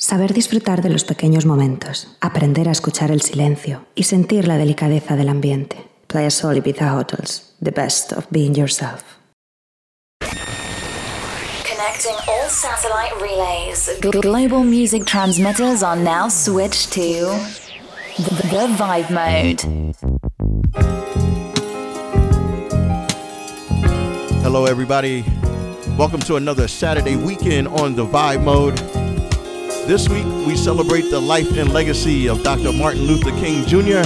Saber disfrutar de los pequeños momentos, aprender a escuchar el silencio y sentir la delicadeza del ambiente. Playa Sol Ibiza Hotels, the best of being yourself. Connecting all satellite relays. Global music transmitters are now switched to the Vibe Mode. Hello, everybody. Welcome to another Saturday weekend on the Vibe Mode. This week, we celebrate the life and legacy of Dr. Martin Luther King Jr.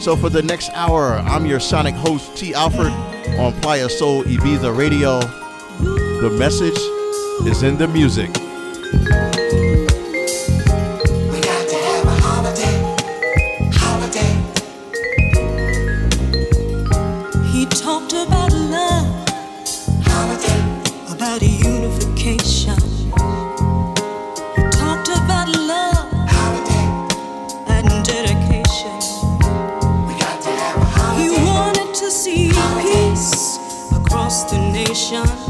So, for the next hour, I'm your sonic host, T. Alford, on Playa Sol Ibiza Radio. The message is in the music. destination.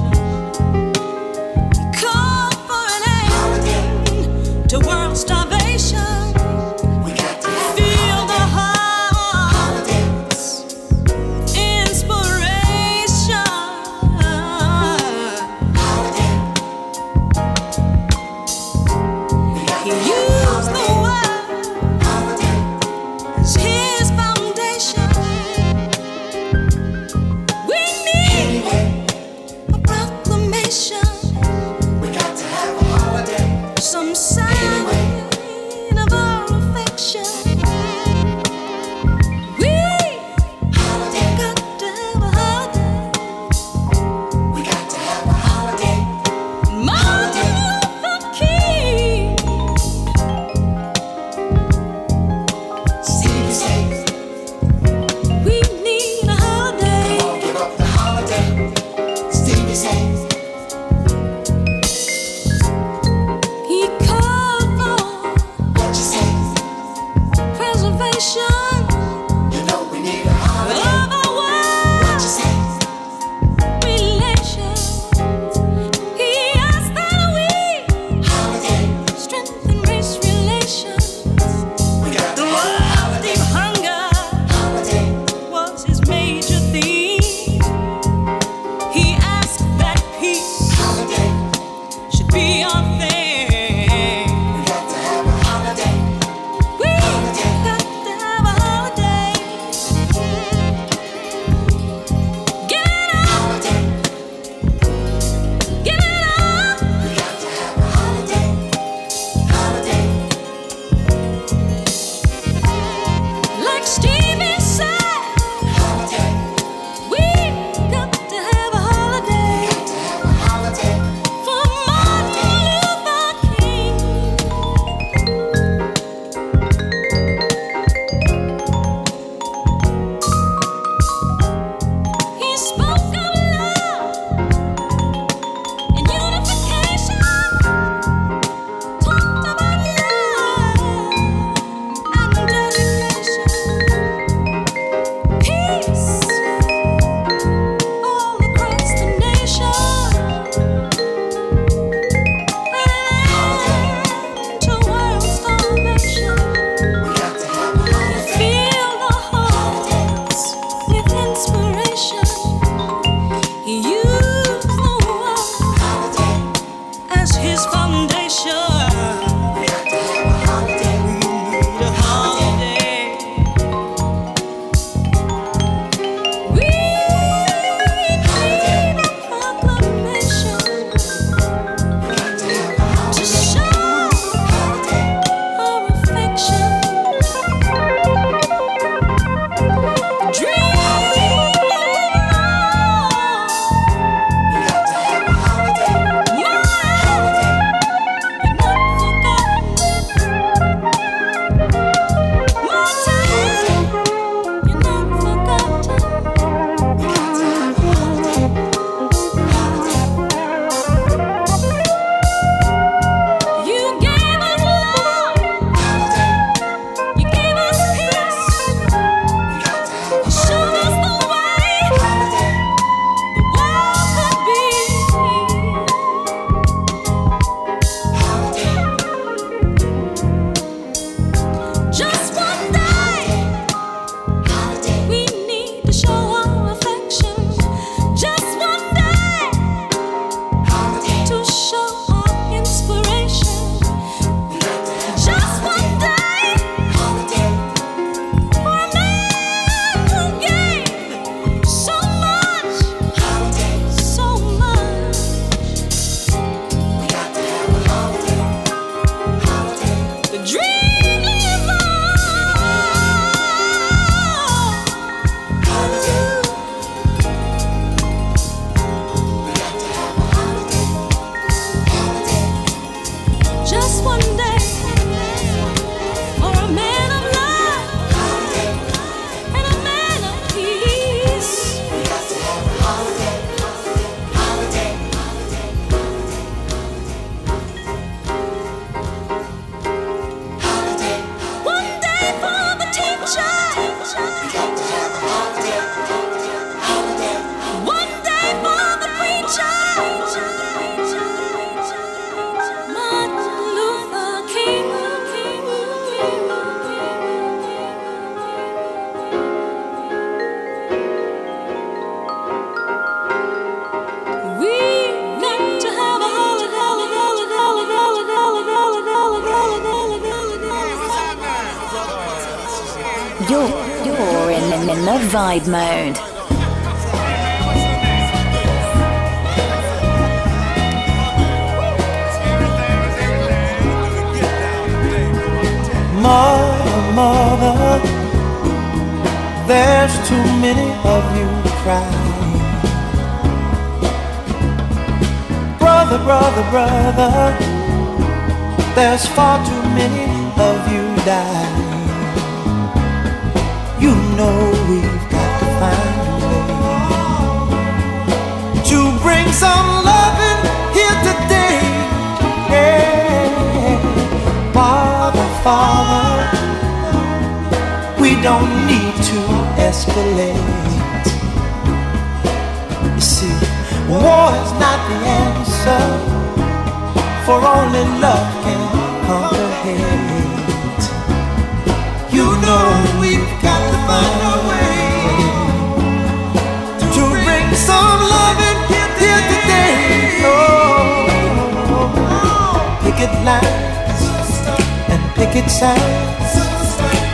mode.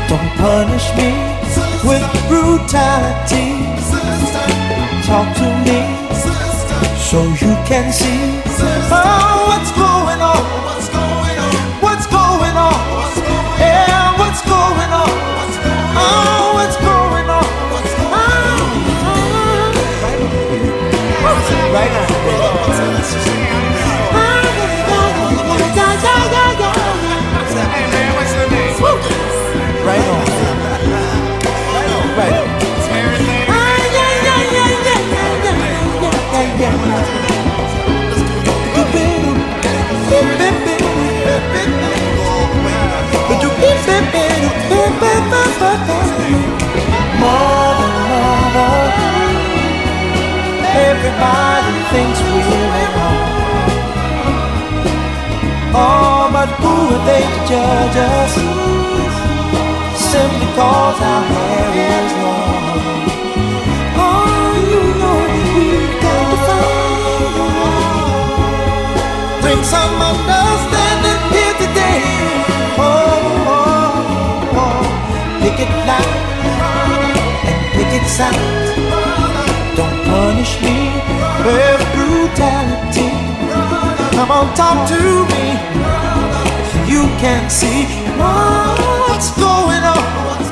Don't punish me with brutality. Talk to me so you can see. Oh. Everybody thinks we're. Oh, but who are they to judge us? Our. Oh, you know we've got to find under. wicked life and wicked sounds. Don't punish me with brutality. Come on, talk to me so you can see what's going on.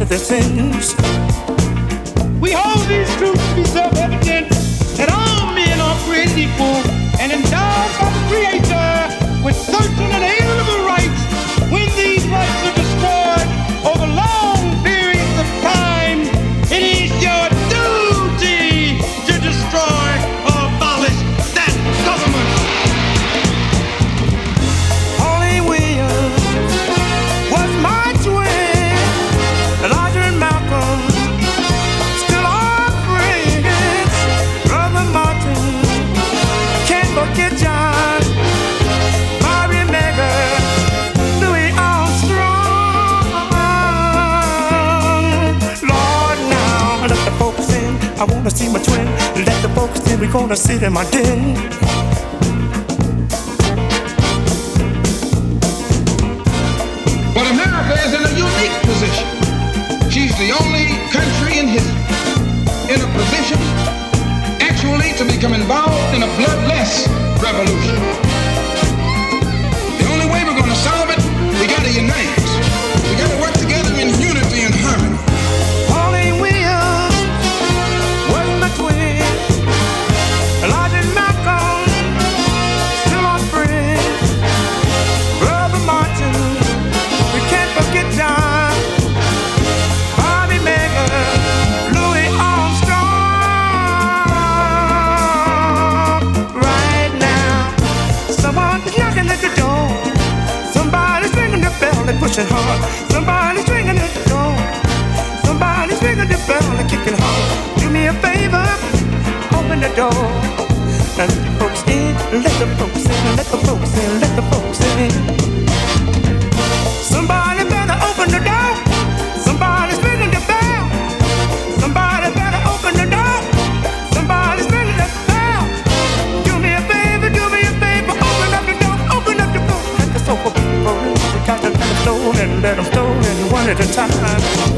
after the things gonna sit in my den. open the door. Let the folks in, let the folks in, let the folks in, let the folks in. Somebody better open the door. Somebody's ringing the bell. Somebody better open the door. Somebody's ringing the bell. Do me a favor, do me a favor. Open up the door, open up the door. Let the sofa people in. We got to let them stone and let them stone one at a time.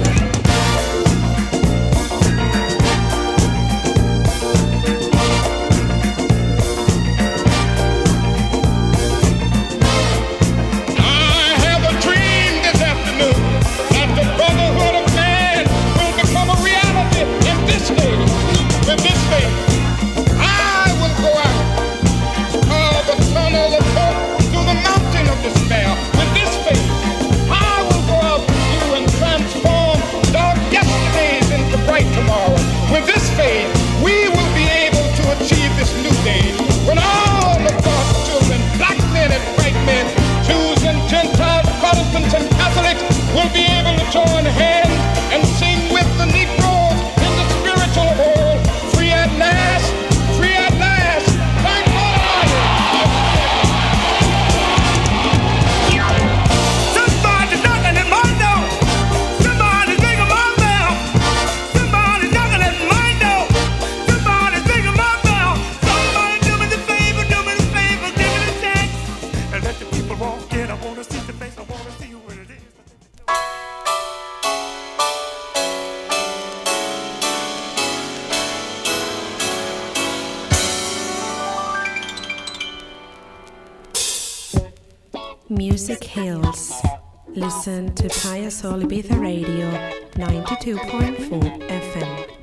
Hills. Listen to Playasol Ibiza Radio 92.4 FM.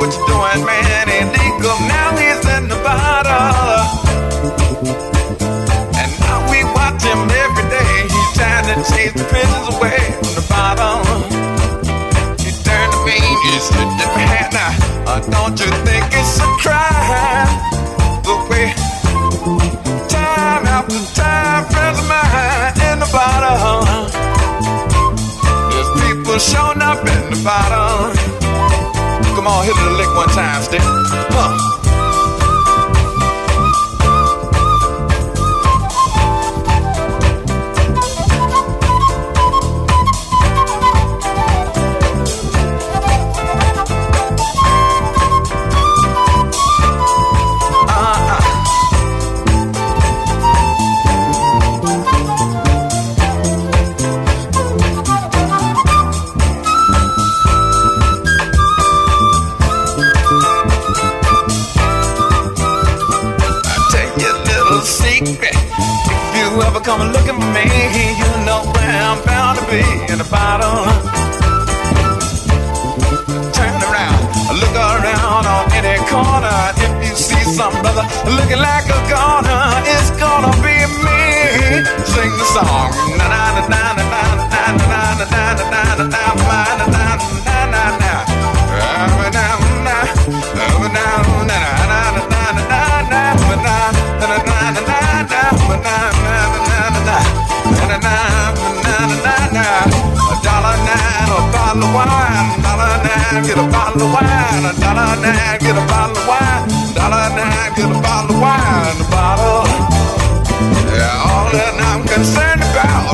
what you doing, man? And legal now he's in the bottle, And now we watch him every day. He's trying to chase the prisons away from the bottom. He turned to me, he said, Johanna, uh, don't you the lick one time, stick. Huh.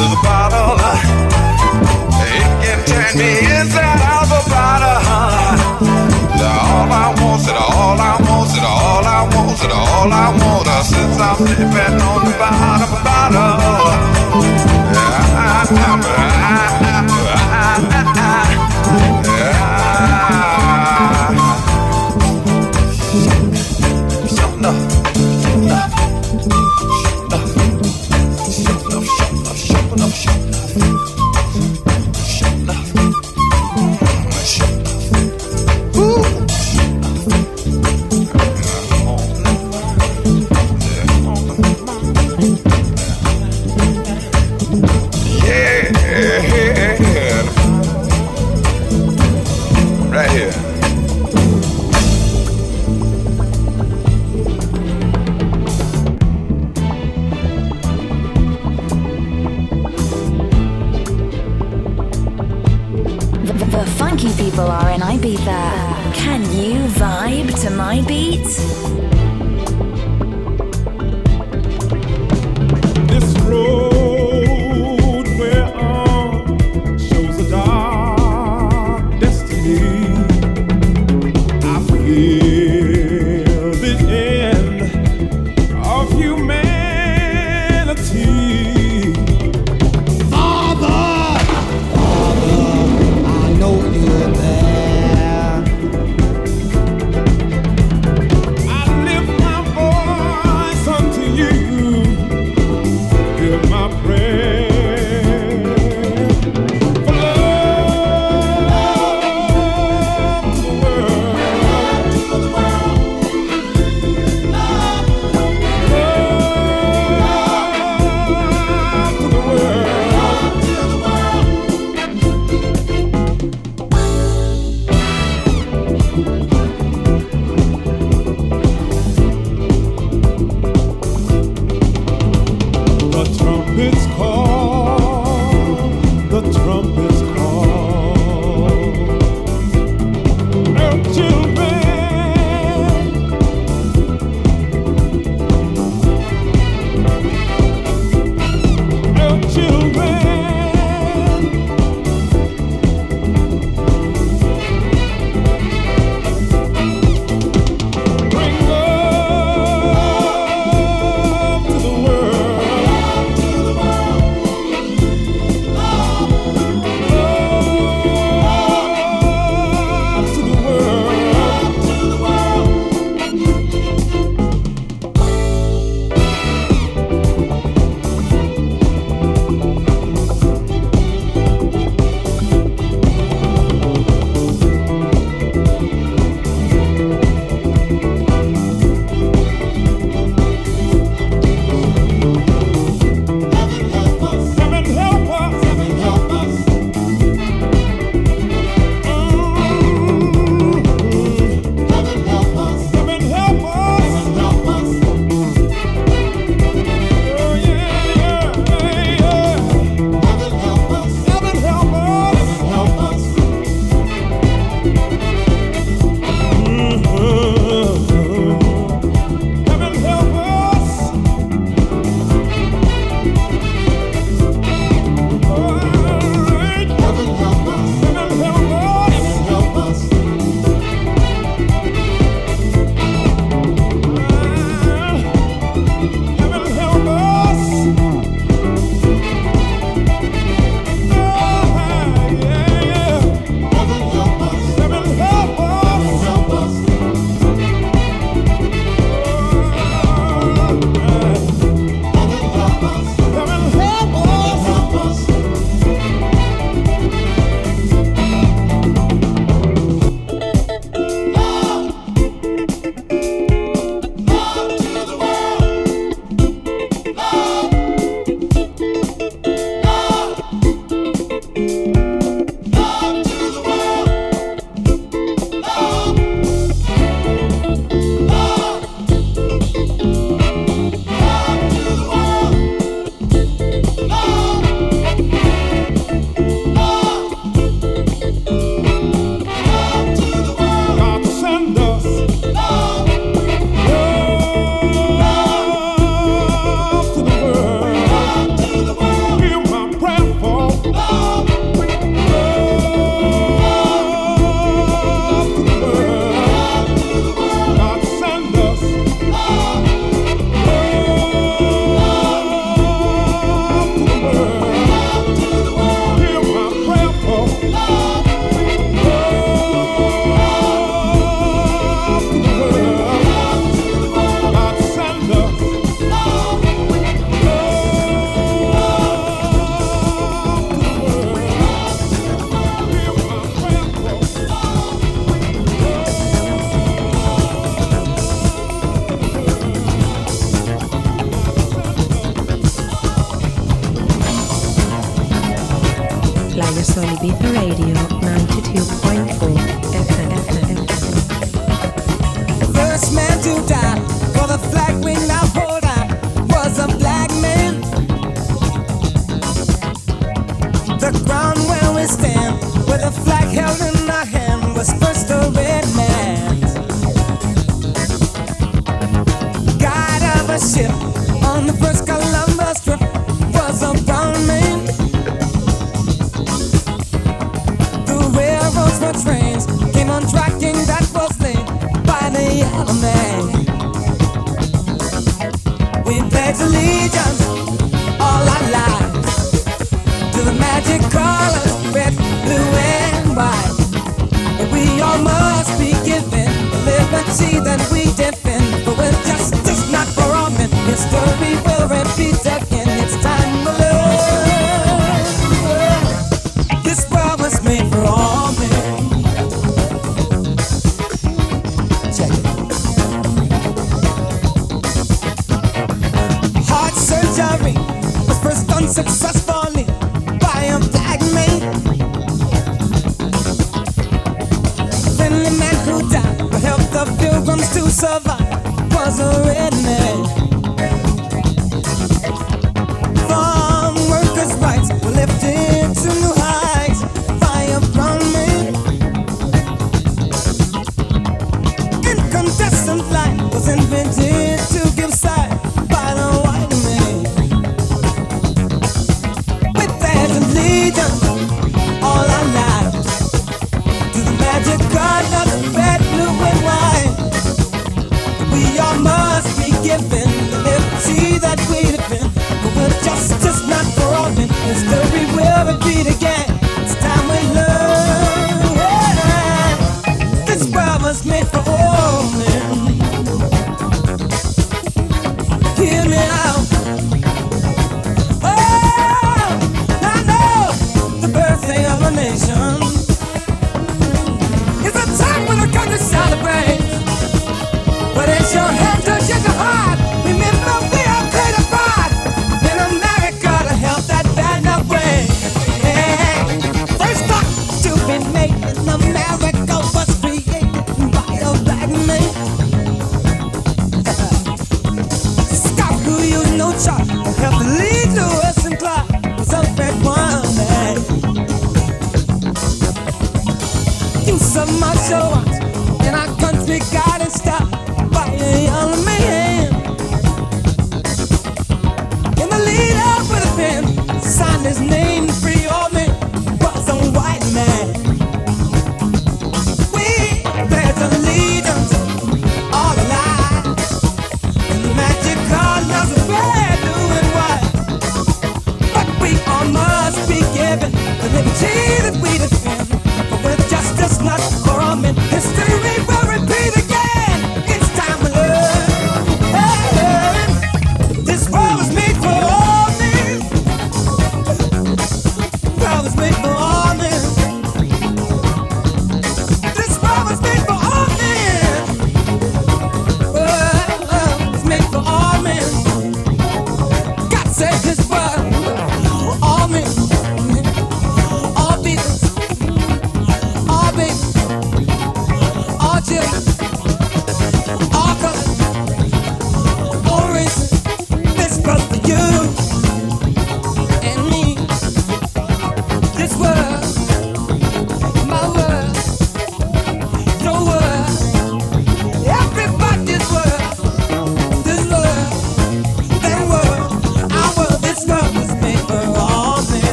out of the bottle. It can turn me inside out of the bottle. All I want, it all I want, it all I want, it all I want, since I'm living on the bottom bottle.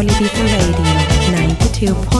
Sol Ibiza Radio 92.4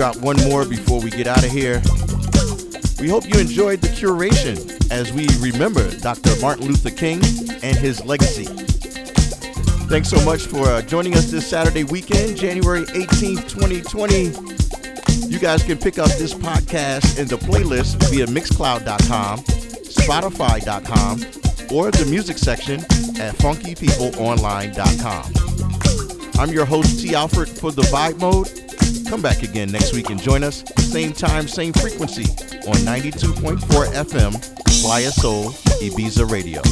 drop one more before we get out of here. We hope you enjoyed the curation as we remember Dr. Martin Luther King and his legacy. Thanks so much for uh, joining us this Saturday weekend, January 18th, 2020. You guys can pick up this podcast and the playlist via Mixcloud.com, Spotify.com, or the music section at FunkyPeopleOnline.com. I'm your host, T. Alford, for The Vibe Mode. Come back again next week and join us, same time, same frequency, on 92.4 FM, Playa Sol, Ibiza Radio.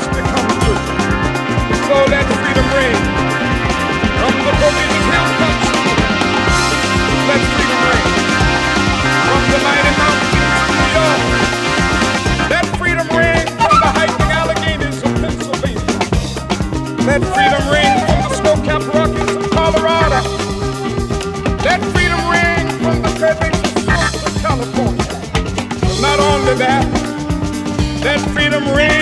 us to come through. So let freedom ring. From the Provision Hilltops, let freedom ring. From the mighty mountains of New York, let freedom ring. From the hiking Alleghenies of Pennsylvania, let freedom ring. From the snow-capped Rockies of Colorado, let freedom ring. From the Fairbanks of California. But not only that, let freedom ring.